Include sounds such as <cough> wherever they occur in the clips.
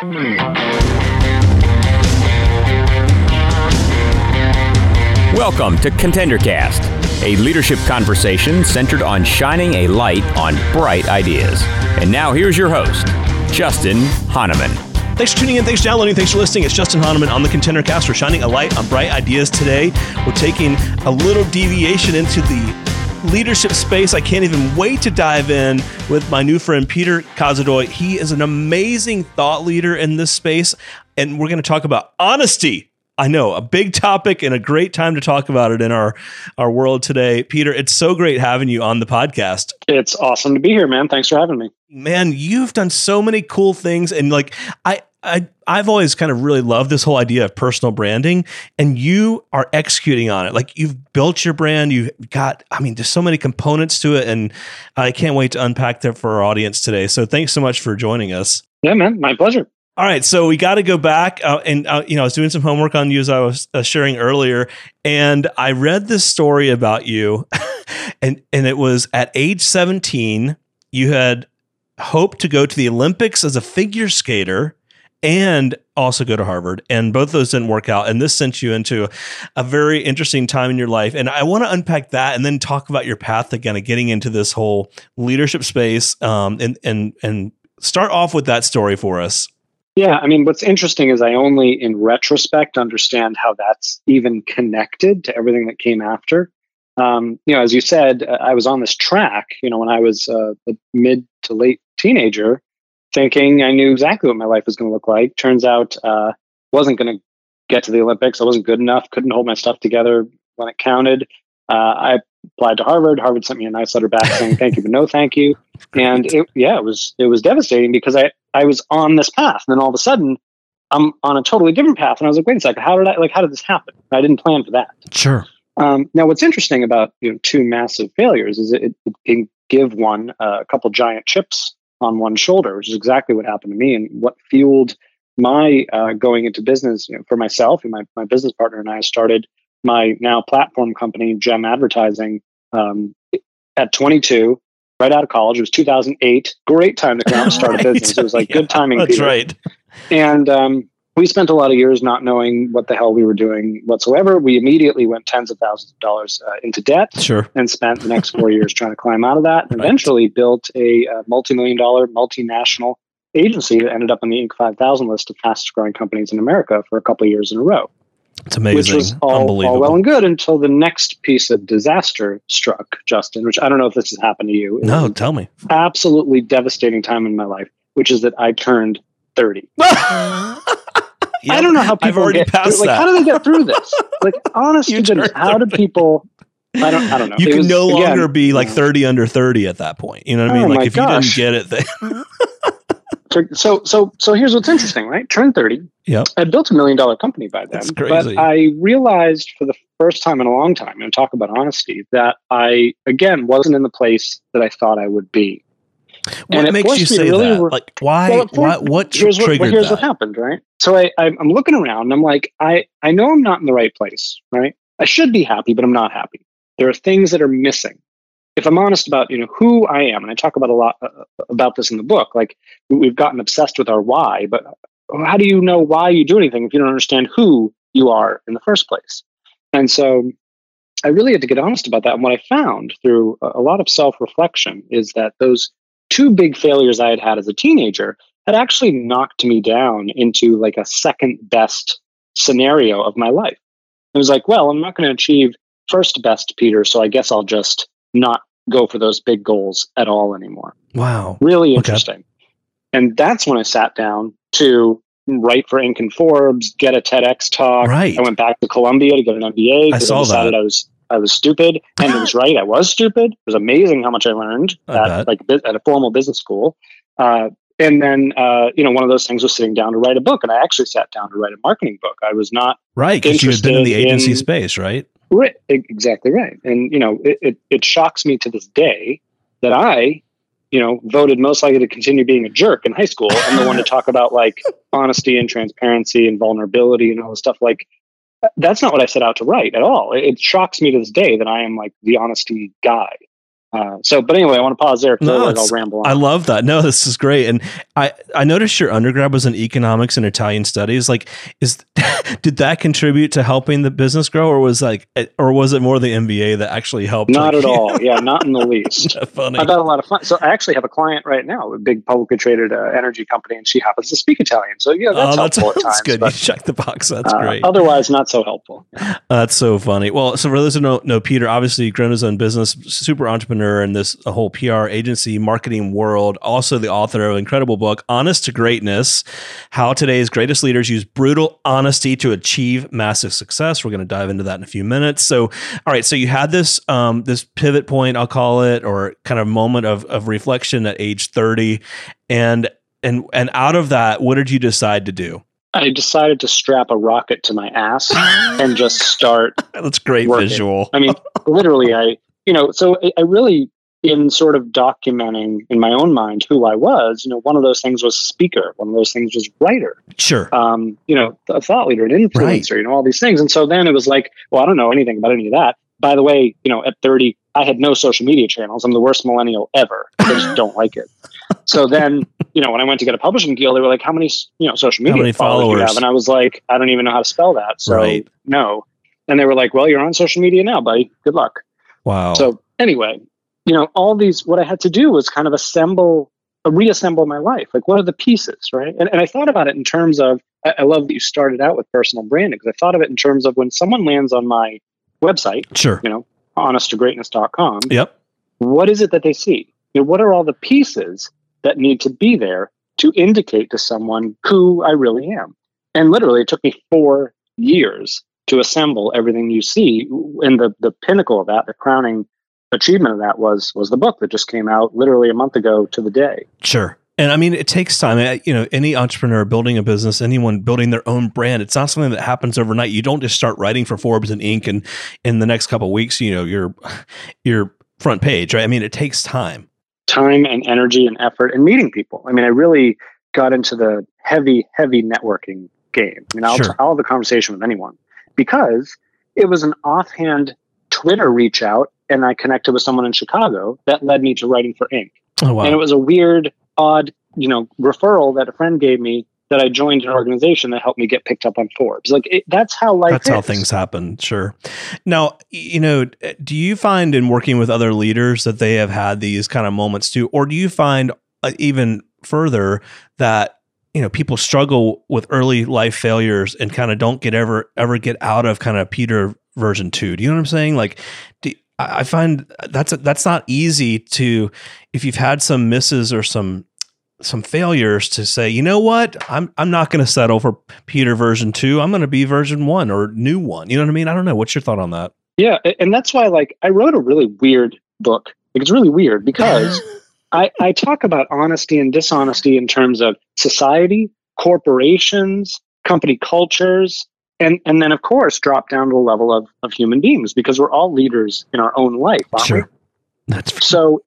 Welcome to ContenderCast, a leadership conversation centered on shining a light on bright ideas. And now here's your host, Justin Hahnemann. Thanks for tuning in. Thanks for downloading. Thanks for listening. It's Justin Hahnemann on the ContenderCast. We're shining a light on bright ideas today. We're taking a little deviation into the leadership space. I can't even wait to dive in with my new friend Peter Kozodoy. He is an amazing thought leader in this space, and we're going to talk about honesty. I know a big topic and a great time to talk about it in our our world today. Peter, it's so great having you on the podcast. It's awesome to be here, man. Thanks for having me. Man, you've done so many cool things and like I I I've always kind of really loved this whole idea of personal branding and you are executing on it. Like you've built your brand, you've got I mean there's so many components to it and I can't wait to unpack that for our audience today. So thanks so much for joining us. Yeah, man, my pleasure. All right, so we got to go back, uh, and uh, you know, I was doing some homework on you as I was uh, sharing earlier, and I read this story about you, <laughs> and and it was at age seventeen, you had hoped to go to the Olympics as a figure skater, and also go to Harvard, and both those didn't work out, and this sent you into a very interesting time in your life, and I want to unpack that, and then talk about your path again of getting into this whole leadership space, um, and and and start off with that story for us. Yeah, I mean, what's interesting is I only in retrospect understand how that's even connected to everything that came after. Um, you know, as you said, uh, I was on this track, you know, when I was uh, a mid to late teenager, thinking I knew exactly what my life was going to look like. Turns out, uh, wasn't going to get to the Olympics. I wasn't good enough. Couldn't hold my stuff together when it counted. Uh, I applied to Harvard. Harvard sent me a nice letter back saying thank you, but no thank you. <laughs> And it, yeah, it was it was devastating because I I was on this path, and then all of a sudden I'm on a totally different path, and I was like, wait a second, how did I like how did this happen? I didn't plan for that. Sure. Um, now, what's interesting about you know two massive failures is it, it can give one uh, a couple giant chips on one shoulder, which is exactly what happened to me, and what fueled my uh, going into business you know, for myself and my my business partner and I started my now platform company, Gem Advertising, um, at 22, right out of college. It was 2008. Great time to come out and start a <laughs> business. It was like yeah, good timing. That's Peter. right. And um, we spent a lot of years not knowing what the hell we were doing whatsoever. We immediately went tens of thousands of dollars uh, into debt. Sure. And spent the next four years trying to climb out of that. And right. eventually built a, a multi-million dollar multinational agency that ended up on the Inc. 5000 list of fastest growing companies in America for a couple of years in a row. It's amazing. Which was all, Unbelievable. all well and good until the next piece of disaster struck, Justin, which I don't know if this has happened to you. No, tell me. Absolutely devastating time in my life, which is that I turned 30. <laughs> Yep. I don't know how people I've already get passed through, like that. how do they get through this? <laughs> Like honest You to goodness, how do people I don't I don't know. You It can was, no again, longer be like 30 under 30 at that point. You know what I Oh mean? Like my if gosh. you didn't get it, then <laughs> So so so here's what's interesting, right? Turn 30. Yep. I'd built a million dollar company by then. But I realized for the first time in a long time, and talk about honesty, that I again wasn't in the place that I thought I would be. What And makes you forced me to say really that? re- like why? Well, why what here's what, triggered well, here's that? what happened, right? So I, I'm I'm looking around and I'm like, I, I know I'm not in the right place, right? I should be happy, but I'm not happy. There are things that are missing. If I'm honest about, you know, who I am, and I talk about a lot uh, about this in the book, like we- we've gotten obsessed with our why, but how do you know why you do anything if you don't understand who you are in the first place? And so I really had to get honest about that. And what I found through a a lot of self reflection is that those two big failures I had had as a teenager had actually knocked me down into like a second best scenario of my life. It was like, well, I'm not going to achieve first best, Peter, so I guess I'll just not go for those big goals at all anymore. Wow. Really Okay. interesting. And that's when I sat down to write for Inc. and Forbes, get a TEDx talk. Right. I went back to Columbia to get an MBA. I because saw decided that. I was I was stupid, and it was <laughs> right. I was stupid. It was amazing how much I learned I at like at a formal business school. Uh, and then uh, you know one of those things was sitting down to write a book, and I actually sat down to write a marketing book. I was not Right, because you had been in the agency in- space, right? Right, exactly right. And you know, it, it it shocks me to this day that I, you know, voted most likely to continue being a jerk in high school. I'm the one to talk about like <laughs> honesty and transparency and vulnerability and all this stuff. Like, that's not what I set out to write at all. It, it shocks me to this day that I am like the honesty guy. Uh, so, but anyway, I want to pause there because no, I'll ramble on. I love that. No, this is great. And I, I noticed your undergrad was in economics and Italian studies. Like, is <laughs> did that contribute to helping the business grow, or was like, or was it more the MBA that actually helped? Not like, at <laughs> all. Yeah, not in the least. <laughs> funny. I've had a lot of fun. So I actually have a client right now, a big publicly traded uh, energy company, and she happens to speak Italian. So yeah, that's oh, that's, helpful that's times, good. But, you check the box. That's uh, great. Otherwise, not so helpful. that's so funny. Well, so for those who know, know Peter, obviously grown his own business, super entrepreneur, and this whole whole PR agency marketing world. Also, the author of an incredible book, Honest to Greatness How Today's Greatest Leaders Use Brutal Honesty to Achieve Massive Success. We're going to dive into that in a few minutes. So, all right. So, you had this, um, this pivot point, I'll call it, or kind of moment of, of reflection at age 30. And, and, and out of that, what did you decide to do? I decided to strap a rocket to my ass and just start. <laughs> That's great working. visual. I mean, <laughs> literally, I you know, so I, I really in sort of documenting in my own mind who I was, you know, one of those things was speaker, one of those things was writer. Sure. Um, you know, a thought leader, an influencer, right. you know, all these things. And so then it was like, well, I don't know anything about any of that. By the way, you know, at 30, I had no social media channels. I'm the worst millennial ever. I just <laughs> don't like it. So then, you know, when I went to get a publishing deal, they were like, how many, you know, social media followers, followers, you have? And I was like, I don't even know how to spell that. So right. no. And they were like, well, you're on social media now, buddy. Good luck. Wow. So anyway, you know, all these, what I had to do was kind of assemble, uh, reassemble my life. Like, what are the pieces, right? And, and I thought about it in terms of, I, I love that you started out with personal branding because I thought of it in terms of when someone lands on my website, sure, you know, honesttogreatness.com. Yep. What is it that they see? You know, what are all the pieces that need to be there to indicate to someone who I really am? And literally, it took me four years to assemble everything you see. And the the pinnacle of that, the crowning achievement of that was was the book that just came out literally a month ago to the day. Sure. And I mean, it takes time. You know, any entrepreneur building a business, anyone building their own brand, it's not something that happens overnight. You don't just start writing for Forbes and Inc. and in the next couple weeks, you know, your your front page, right? I mean, it takes time, time and energy and effort and meeting people. I mean, I really got into the heavy, heavy networking game. I mean, I'll, sure. I'll have a conversation with anyone because it was an offhand Twitter reach out and I connected with someone in Chicago that led me to writing for Inc. Oh, wow. And it was a weird, odd, you know, referral that a friend gave me that I joined an organization that helped me get picked up on Forbes. Like it, that's how life. That's is. how things happen. Sure. Now, you know, do you find in working with other leaders that they have had these kind of moments too, or do you find uh, even further that you know people struggle with early life failures and kind of don't get ever ever get out of kind of Peter version two? Do you know what I'm saying? Like, do, I find that's that's not easy to if you've had some misses or some some failures to say, you know what, I'm I'm not going to settle for Peter version two. I'm going to be version one or new one. You know what I mean? I don't know. What's your thought on that? Yeah, and that's why like I wrote a really weird book. Like it's really weird because <laughs> I I talk about honesty and dishonesty in terms of society, corporations, company cultures, and and then of course drop down to the level of of human beings because we're all leaders in our own life sure. we? That's so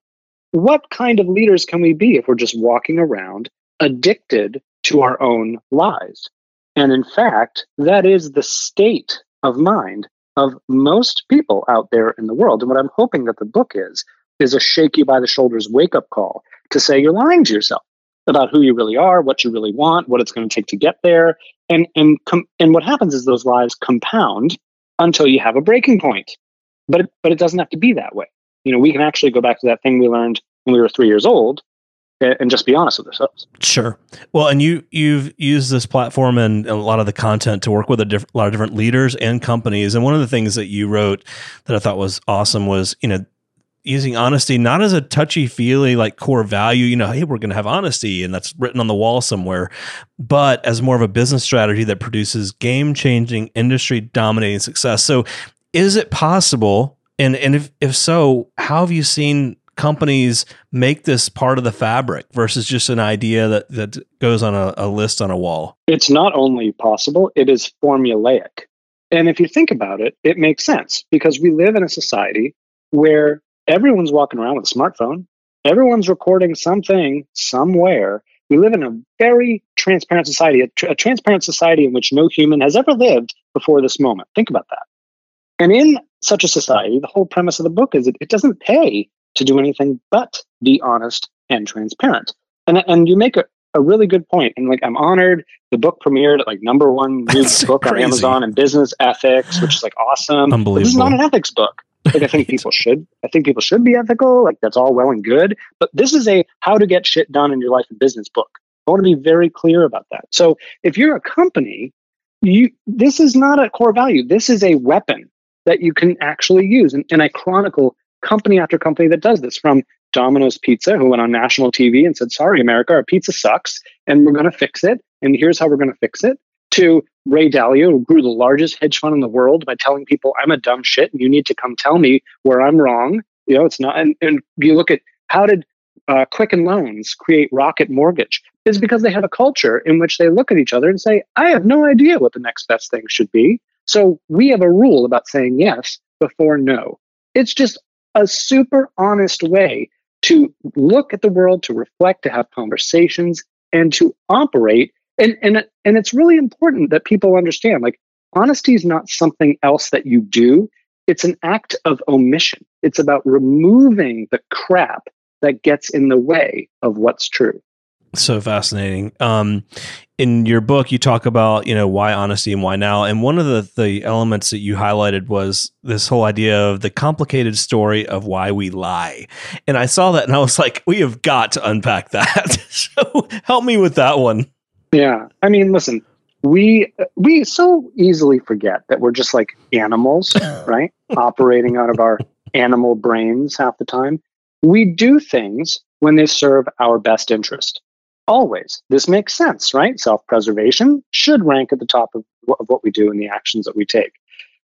what kind of leaders can we be if we're just walking around addicted to our own lies? And in fact that is the state of mind of most people out there in the world. And what i'm hoping that the book is is a shake you by the shoulders wake up call to say you're lying to yourself about who you really are, what you really want, what it's going to take to get there, and and com- and what happens is those lies compound until you have a breaking point. But it, but it doesn't have to be that way. You know, we can actually go back to that thing we learned when we were three years old and just be honest with ourselves. Sure. Well, and you you've used this platform and a lot of the content to work with a, diff- a, lot of different leaders and companies. And one of the things that you wrote that I thought was awesome was you know using honesty not as a touchy feely like core value you know hey we're going to have honesty and that's written on the wall somewhere but as more of a business strategy that produces game changing industry dominating success. So is it possible and and if if so how have you seen companies make this part of the fabric versus just an idea that that goes on a, a list on a wall? It's not only possible it is formulaic. And if you think about it it makes sense because we live in a society where everyone's walking around with a smartphone. Everyone's recording something somewhere. We live in a very transparent society, a, tr- a, transparent society in which no human has ever lived before this moment. Think about that. And in such a society, the whole premise of the book is it, it doesn't pay to do anything but be honest and transparent. And, and you make a, a really good point. And like, I'm honored. The book premiered at like number one <laughs> new book crazy. on Amazon and business ethics, which is like awesome. Unbelievable. But this is not an ethics book. Like I think people should. I think people should be ethical. Like that's all well and good. But this is a how to get shit done in your life and business book. I want to be very clear about that. So if you're a company, you this is not a core value. This is a weapon that you can actually use. And, and I chronicle company after company that does this from Domino's Pizza, who went on national TV and said, Sorry, America, our pizza sucks and we're going to fix it. And here's how we're going to fix it. To Ray Dalio, who grew the largest hedge fund in the world by telling people, I'm a dumb shit and you need to come tell me where I'm wrong. You know, it's not. And, and you look at how did uh, Quicken Loans create Rocket Mortgage? Is because they have a culture in which they look at each other and say, I have no idea what the next best thing should be. So we have a rule about saying yes before no. It's just a super honest way to look at the world, to reflect, to have conversations, and to operate. And, and, and it's really important that people understand like, honesty is not something else that you do, it's an act of omission. It's about removing the crap that gets in the way of what's true. So fascinating. Um, in your book, you talk about you know why honesty and why now, and one of the the elements that you highlighted was this whole idea of the complicated story of why we lie. And I saw that, and I was like, we have got to unpack that. <laughs> so help me with that one. Yeah, I mean, listen, we we so easily forget that we're just like animals, <laughs> right? Operating out of our animal brains half the time. We do things when they serve our best interest always. This makes sense, right? Self preservation should rank at the top of, of what we do and the actions that we take.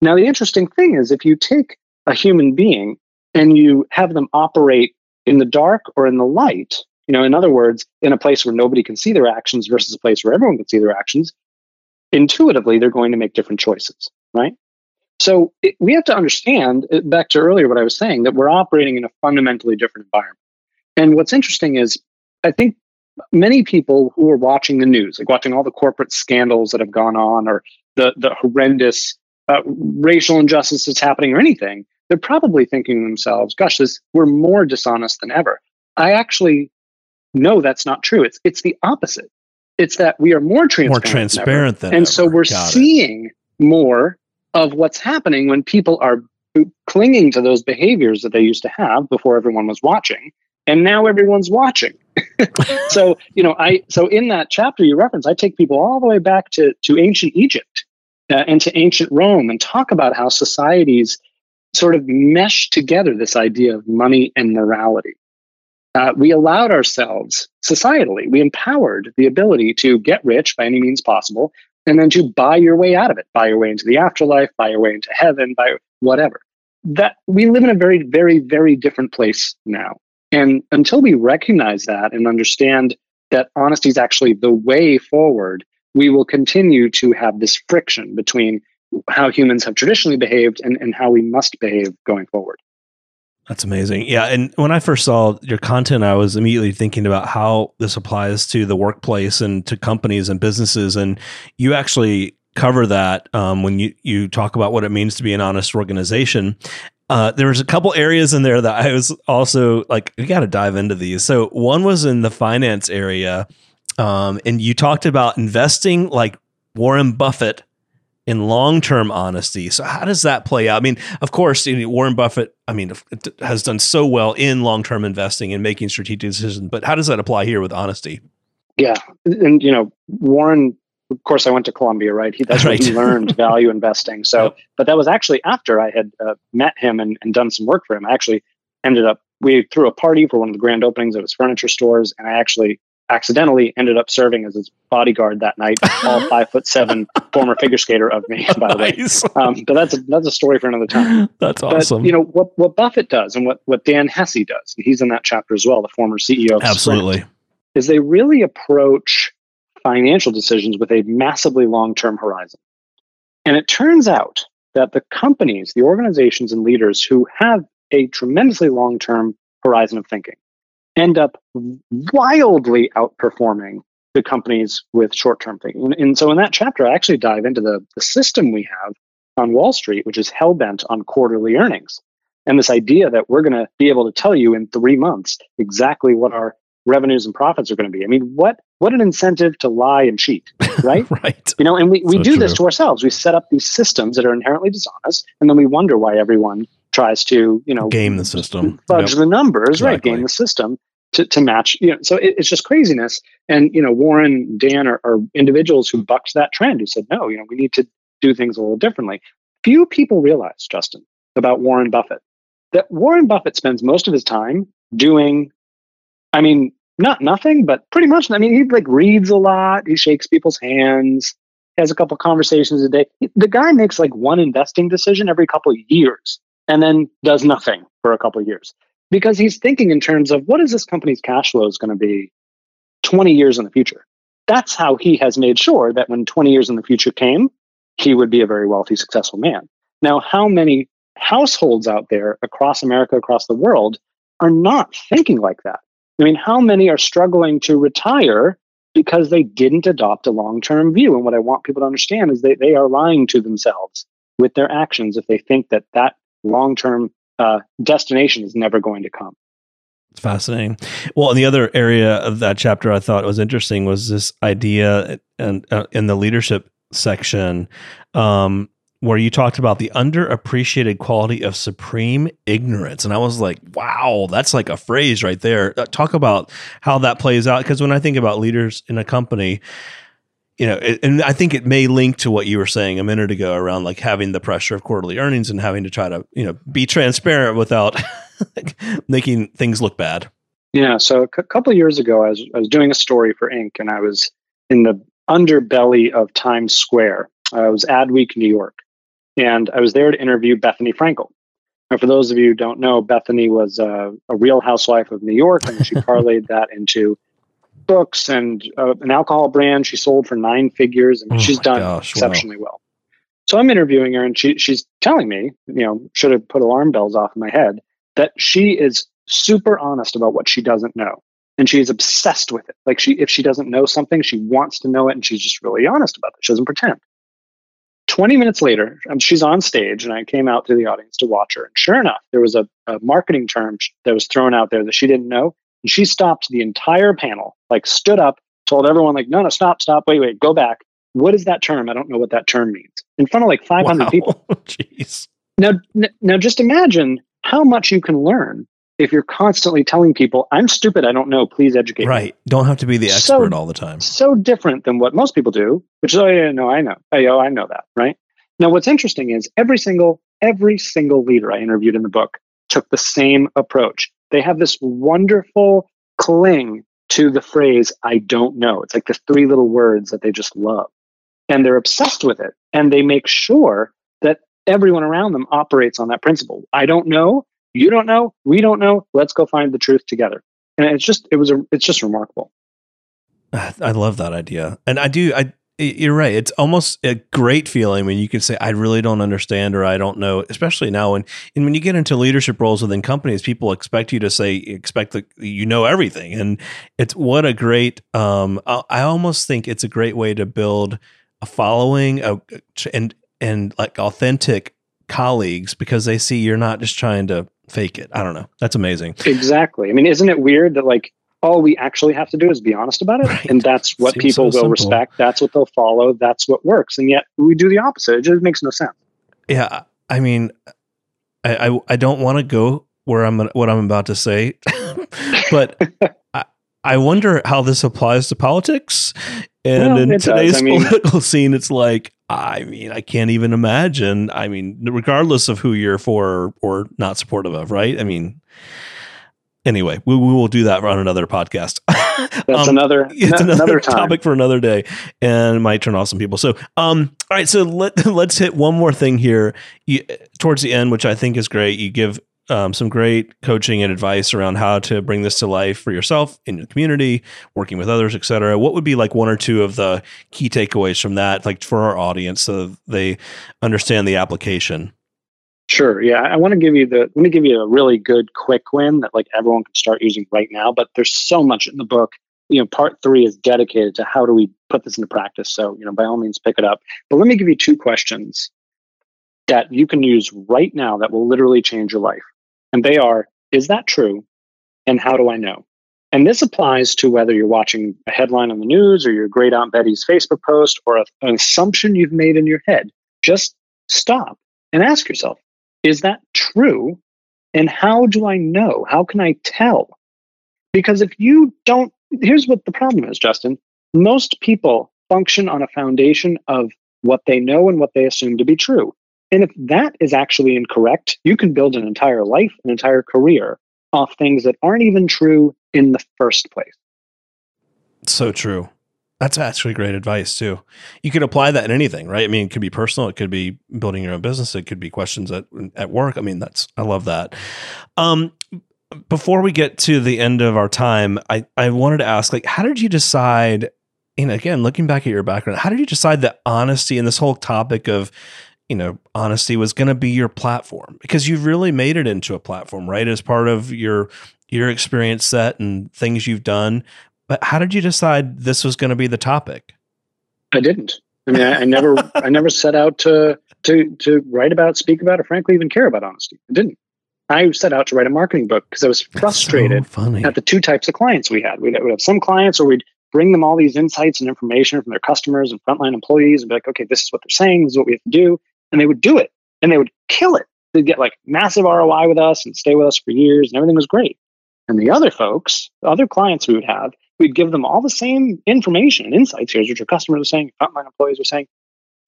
Now, the interesting thing is if you take a human being and you have them operate in the dark or in the light, you know, in other words, in a place where nobody can see their actions versus a place where everyone can see their actions, intuitively they're going to make different choices, right? So it, we have to understand, uh, back to earlier what I was saying, that we're operating in a fundamentally different environment. And what's interesting is, I think many people who are watching the news, like watching all the corporate scandals that have gone on or the, the horrendous uh, racial injustice that's happening or anything, they're probably thinking to themselves, gosh, this, we're more dishonest than ever. I actually know that's not true. It's, it's the opposite. It's that we are more transparent, more transparent than, than And ever. so we're Got seeing it. more of what's happening when people are clinging to those behaviors that they used to have before everyone was watching and now everyone's watching. <laughs> so, you know, I so in that chapter you reference, I take people all the way back to to ancient Egypt uh, and to ancient Rome and talk about how societies sort of mesh together this idea of money and morality. Uh, we allowed ourselves societally, we empowered the ability to get rich by any means possible, and then to buy your way out of it, buy your way into the afterlife, buy your way into heaven, buy whatever. That we live in a very, very, very different place now. And until we recognize that and understand that honesty is actually the way forward, we will continue to have this friction between how humans have traditionally behaved and, and how we must behave going forward. That's amazing. Yeah. And when I first saw your content, I was immediately thinking about how this applies to the workplace and to companies and businesses. And you actually cover that um, when you, you talk about what it means to be an honest organization. Uh, there was a couple areas in there that I was also like, we got to dive into these. So one was in the finance area, um, and you talked about investing like Warren Buffett in long-term honesty. So how does that play out? I mean, of course, you know, Warren Buffett, I mean, has done so well in long-term investing and making strategic decisions, but how does that apply here with honesty? Yeah, and you know, Warren of course, I went to Columbia, right? He, that's right. where he <laughs> learned value investing. So, yep. but that was actually after I had uh, met him and, and done some work for him. I actually ended up, we threw a party for one of the grand openings of his furniture stores, and I actually accidentally ended up serving as his bodyguard that night, <laughs> all five foot seven former figure skater of me, by nice. the way. Um, but that's a, that's a story for another time. That's awesome. But, you know, what, what Buffett does and what, what Dan Hesse does, and he's in that chapter as well, the former CEO of Absolutely. Sprint, is they really approach financial decisions with a massively long term horizon. And it turns out that the companies, the organizations, and leaders who have a tremendously long term horizon of thinking end up wildly outperforming the companies with short term thinking. And, and, so in that chapter, I actually dive into the, the system we have on Wall Street, which is hell bent on quarterly earnings. And this idea that we're going to be able to tell you in three months exactly what our revenues and profits are going to be. I mean, what what an incentive to lie and cheat, <laughs> right? right. You know, and we, we So do this to ourselves. We set up these systems that are inherently dishonest, and then we wonder why everyone tries to, you know, Game the system. fudge Yep. the numbers, right? Game the system to, to match, you know, so it, it's just craziness. And, you know, Warren, Dan are, are individuals who bucked that trend, who said, no, you know, we need to do things a little differently. Few people realize, Justin, about Warren Buffett, that Warren Buffett spends most of his time doing, I mean, not nothing, but pretty much. I mean, he like reads a lot. He shakes people's hands. Has a couple conversations a day. The guy makes like one investing decision every couple of years, and then does nothing for a couple of years because he's thinking in terms of what is this company's cash flow is going to be 20 years in the future. That's how he has made sure that when 20 years in the future came, he would be a very wealthy, successful man. Now, how many households out there across America, across the world, are not thinking like that? I mean, how many are struggling to retire because they didn't adopt a long term view? And what I want people to understand is they, they are lying to themselves with their actions if they think that that long term uh, destination is never going to come. It's fascinating. Well, and the other area of that chapter I thought was interesting was this idea and uh, in the leadership section um, where you talked about the underappreciated quality of supreme ignorance, and I was like, "Wow, that's like a phrase right there." Uh, talk about how that plays out because when I think about leaders in a company. You know, it, and I think it may link to what you were saying a minute ago around like having the pressure of quarterly earnings and having to try to, you know, be transparent without <laughs> making things look bad. Yeah. So a couple of years ago, I was, I was doing a story for Inc. and I was in the underbelly of Times Square. I was Adweek, New York. And I was there to interview Bethenny Frankel. Now, for those of you who don't know, Bethenny was a, a real housewife of New York, and she <laughs> parlayed that into books and uh, an alcohol brand she sold for nine figures. and Oh she's done gosh, wow. exceptionally well. So I'm interviewing her, and she, she's telling me, you know, should have put alarm bells off in my head, that she is super honest about what she doesn't know and she's obsessed with it like she if she doesn't know something she wants to know it and she's just really honest about it she doesn't pretend 20 minutes later um, she's on stage and i came out to the audience to watch her and sure enough there was a, a marketing term that was thrown out there that she didn't know and she stopped the entire panel like stood up told everyone like no no stop stop wait wait go back what is that term i don't know what that term means in front of like 500 Wow. <laughs> people Jeez. now, n- now, just imagine how much you can learn if you're constantly telling people, "I'm stupid, I don't know, please educate me." Right. Don't have to be the So- expert all the time. So different than what most people do, which is, "Oh yeah, no, I know, oh, hey, oh, I know that." Right now, what's interesting is every single every single leader I interviewed in the book took the same approach. They have this wonderful cling to the phrase "I don't know." It's like the three little words that they just love, and they're obsessed with it, and they make sure that everyone around them operates on that principle. I don't know. You don't know. We don't know. Let's go find the truth together. And it's just it was a it's just remarkable. <sighs> I love that idea. And I do I you're right. It's almost a great feeling when you can say, I really don't understand or I don't know, especially now. And, and when you get into leadership roles within companies, people expect you to say, expect that you know everything. And it's what a great, um, I, I almost think it's a great way to build a following a, and, and like authentic colleagues because they see you're not just trying to fake it. I don't know. That's amazing. Exactly. I mean, isn't it weird that like all we actually have to do is be honest about it, Right. and that's <laughs> what Seems people so will simple. respect. That's what they'll follow. That's what works. And yet we do the opposite. It just makes no sense. Yeah, I mean, I I, I don't want to go where I'm what I'm about to say, <laughs> but <laughs> I, I wonder how this applies to politics. And Well, in today's I mean- political scene, it's like I mean, I can't even imagine. I mean, regardless of who you're for or, or not supportive of, right? I mean. Anyway, we, we will do that on another podcast. <laughs> That's Um, another <laughs> it's <laughs> no- another, time. topic for another day and might turn off some people so um all right so let, let's hit one more thing here you, towards the end which i think is great you give um, some great coaching and advice around how to bring this to life for yourself in your community working with others etc what would be like one or two of the key takeaways from that like for our audience so they understand the application Sure. Yeah. I want to give you the let me give you a really good quick win that like everyone can start using right now. But there's so much in the book. You know, part three is dedicated to how do we put this into practice. So, you know, by all means pick it up. But let me give you two questions that you can use right now that will literally change your life. And they are Is that true? And how do I know? And this applies to whether you're watching a headline on the news or your great Aunt Betty's Facebook post or a, an assumption you've made in your head. Just stop and ask yourself Is that true? And how do I know? How can I tell? Because if you don't, here's what the problem is, Justin. Most people function on a foundation of what they know and what they assume to be true. And if that is actually incorrect, you can build an entire life, an entire career off things that aren't even true in the first place. So true. That's actually great advice too. You could apply that in anything, right? I mean, it could be personal, it could be building your own business, it could be questions at at work. I mean, that's I love that. Um, before we get to the end of our time, I I wanted to ask, like, how did you decide? Know, again, looking back at your background, how did you decide that honesty and this whole topic of you know, honesty was going to be your platform because you've really made it into a platform, right? As part of your your experience set and things you've done. But how did you decide this was going to be the topic? I didn't. I mean, I, I never, I never set out to to to write about, speak about, or frankly even care about honesty. I didn't. I set out to write a marketing book because I was frustrated so at the two types of clients we had. We'd, we'd have some clients where we'd bring them all these insights and information from their customers and frontline employees and be like, okay, this is what they're saying, this is what we have to do and they would do it and they would kill it. They'd get like massive ROI with us and stay with us for years and everything was great. And the other folks, the other clients we would have, we'd give them all the same information and insights. Here's what your customers are saying, frontline employees are saying.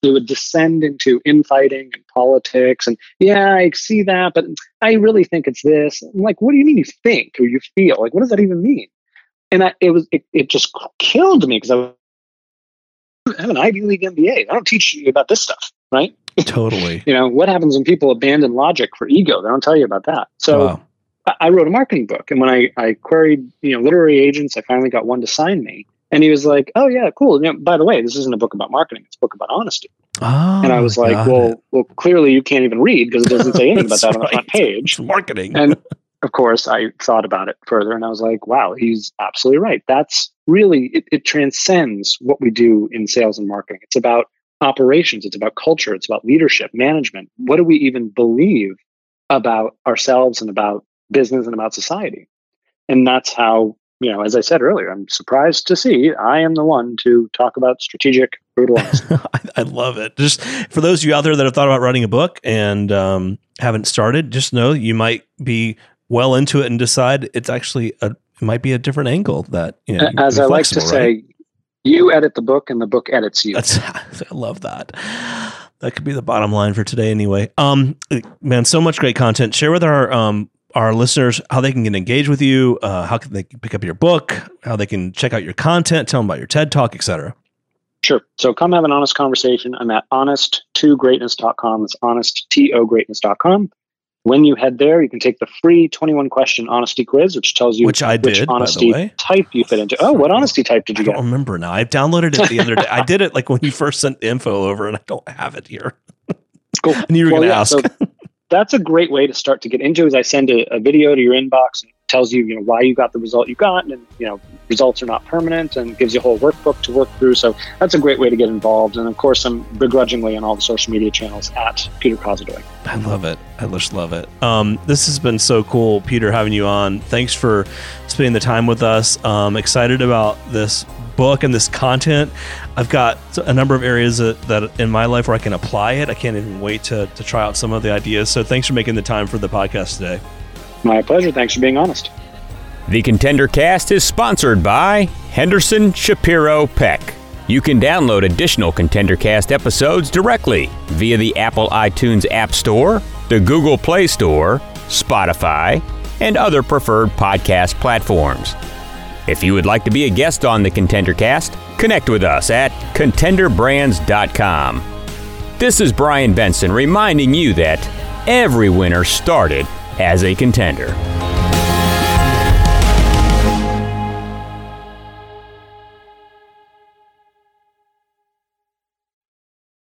They would descend into infighting and politics. And yeah, I see that, but I really think it's this. I'm like, what do you mean you think or you feel? Like, what does that even mean? And I, it was it, it just killed me because I have an Ivy League MBA. I don't teach you about this stuff, right? Totally. <laughs> you know, what happens when people abandon logic for ego? They don't tell you about that. So wow. I, wrote a marketing book. And when I, I queried, you know, literary agents, I finally got one to sign me. And he was like, "Oh yeah, cool. You know, by the way, this isn't a book about marketing; it's a book about honesty." Oh, and I was like, "Well, it. well, clearly you can't even read because it doesn't say anything about that on the front page." It's marketing. and <laughs> of course, I thought about it further, and I was like, "Wow, he's absolutely right. That's really it, it transcends what we do in sales and marketing. It's about operations, it's about culture, it's about leadership, management. What do we even believe about ourselves and about business and about society? And that's how, you know, as I said earlier, I'm surprised to see I am the one to talk about strategic brutal <laughs> honesty. I love it. Just for those of you out there that have thought about writing a book and um, haven't started, just know you might be well into it and decide it's actually a it might be a different angle that you know. As I like to right? say, you edit the book and the book edits you. That's <laughs> I love that. That could be the bottom line for today anyway. Um man, so much great content. Share with our um our listeners how they can get engaged with you, uh, how can they pick up your book, how they can check out your content, tell them about your TED Talk, etc. Sure. So come have an honest conversation. I'm at honest2greatness.com. It's honest2greatness.com. When you head there, you can take the free 21 question honesty quiz, which tells you which I which honesty type you fit into. Oh, what <laughs> honesty type did you I get? I don't remember now. I downloaded it the other day. I did it like when you first sent the info over, and I don't have it here. Cool. and you were well, going to yeah, ask. So that's a great way to start to get into. Is I send a, a video to your inbox and tells you, you know, why you got the result you got, and you know, results are not permanent, and gives you a whole workbook to work through. So that's a great way to get involved. And of course, I'm begrudgingly on all the social media channels at Peter Kozodoy. I love it. I just love it. Um, this has been so cool, Peter, having you on. Thanks for spending the time with us. Um, excited about this book and this content. I've got a number of areas that, that, in my life where I can apply it. I can't even wait to, to try out some of the ideas. So thanks for making the time for the podcast today. My pleasure. Thanks for being honest. The Contender Cast is sponsored by Henderson Shapiro Peck. You can download additional Contender Cast episodes directly via the Apple iTunes App Store, the Google Play Store, Spotify, and other preferred podcast platforms. If you would like to be a guest on the Contender Cast, connect with us at contenderbrands.com. This is Brian Benson reminding you that every winner started as a contender.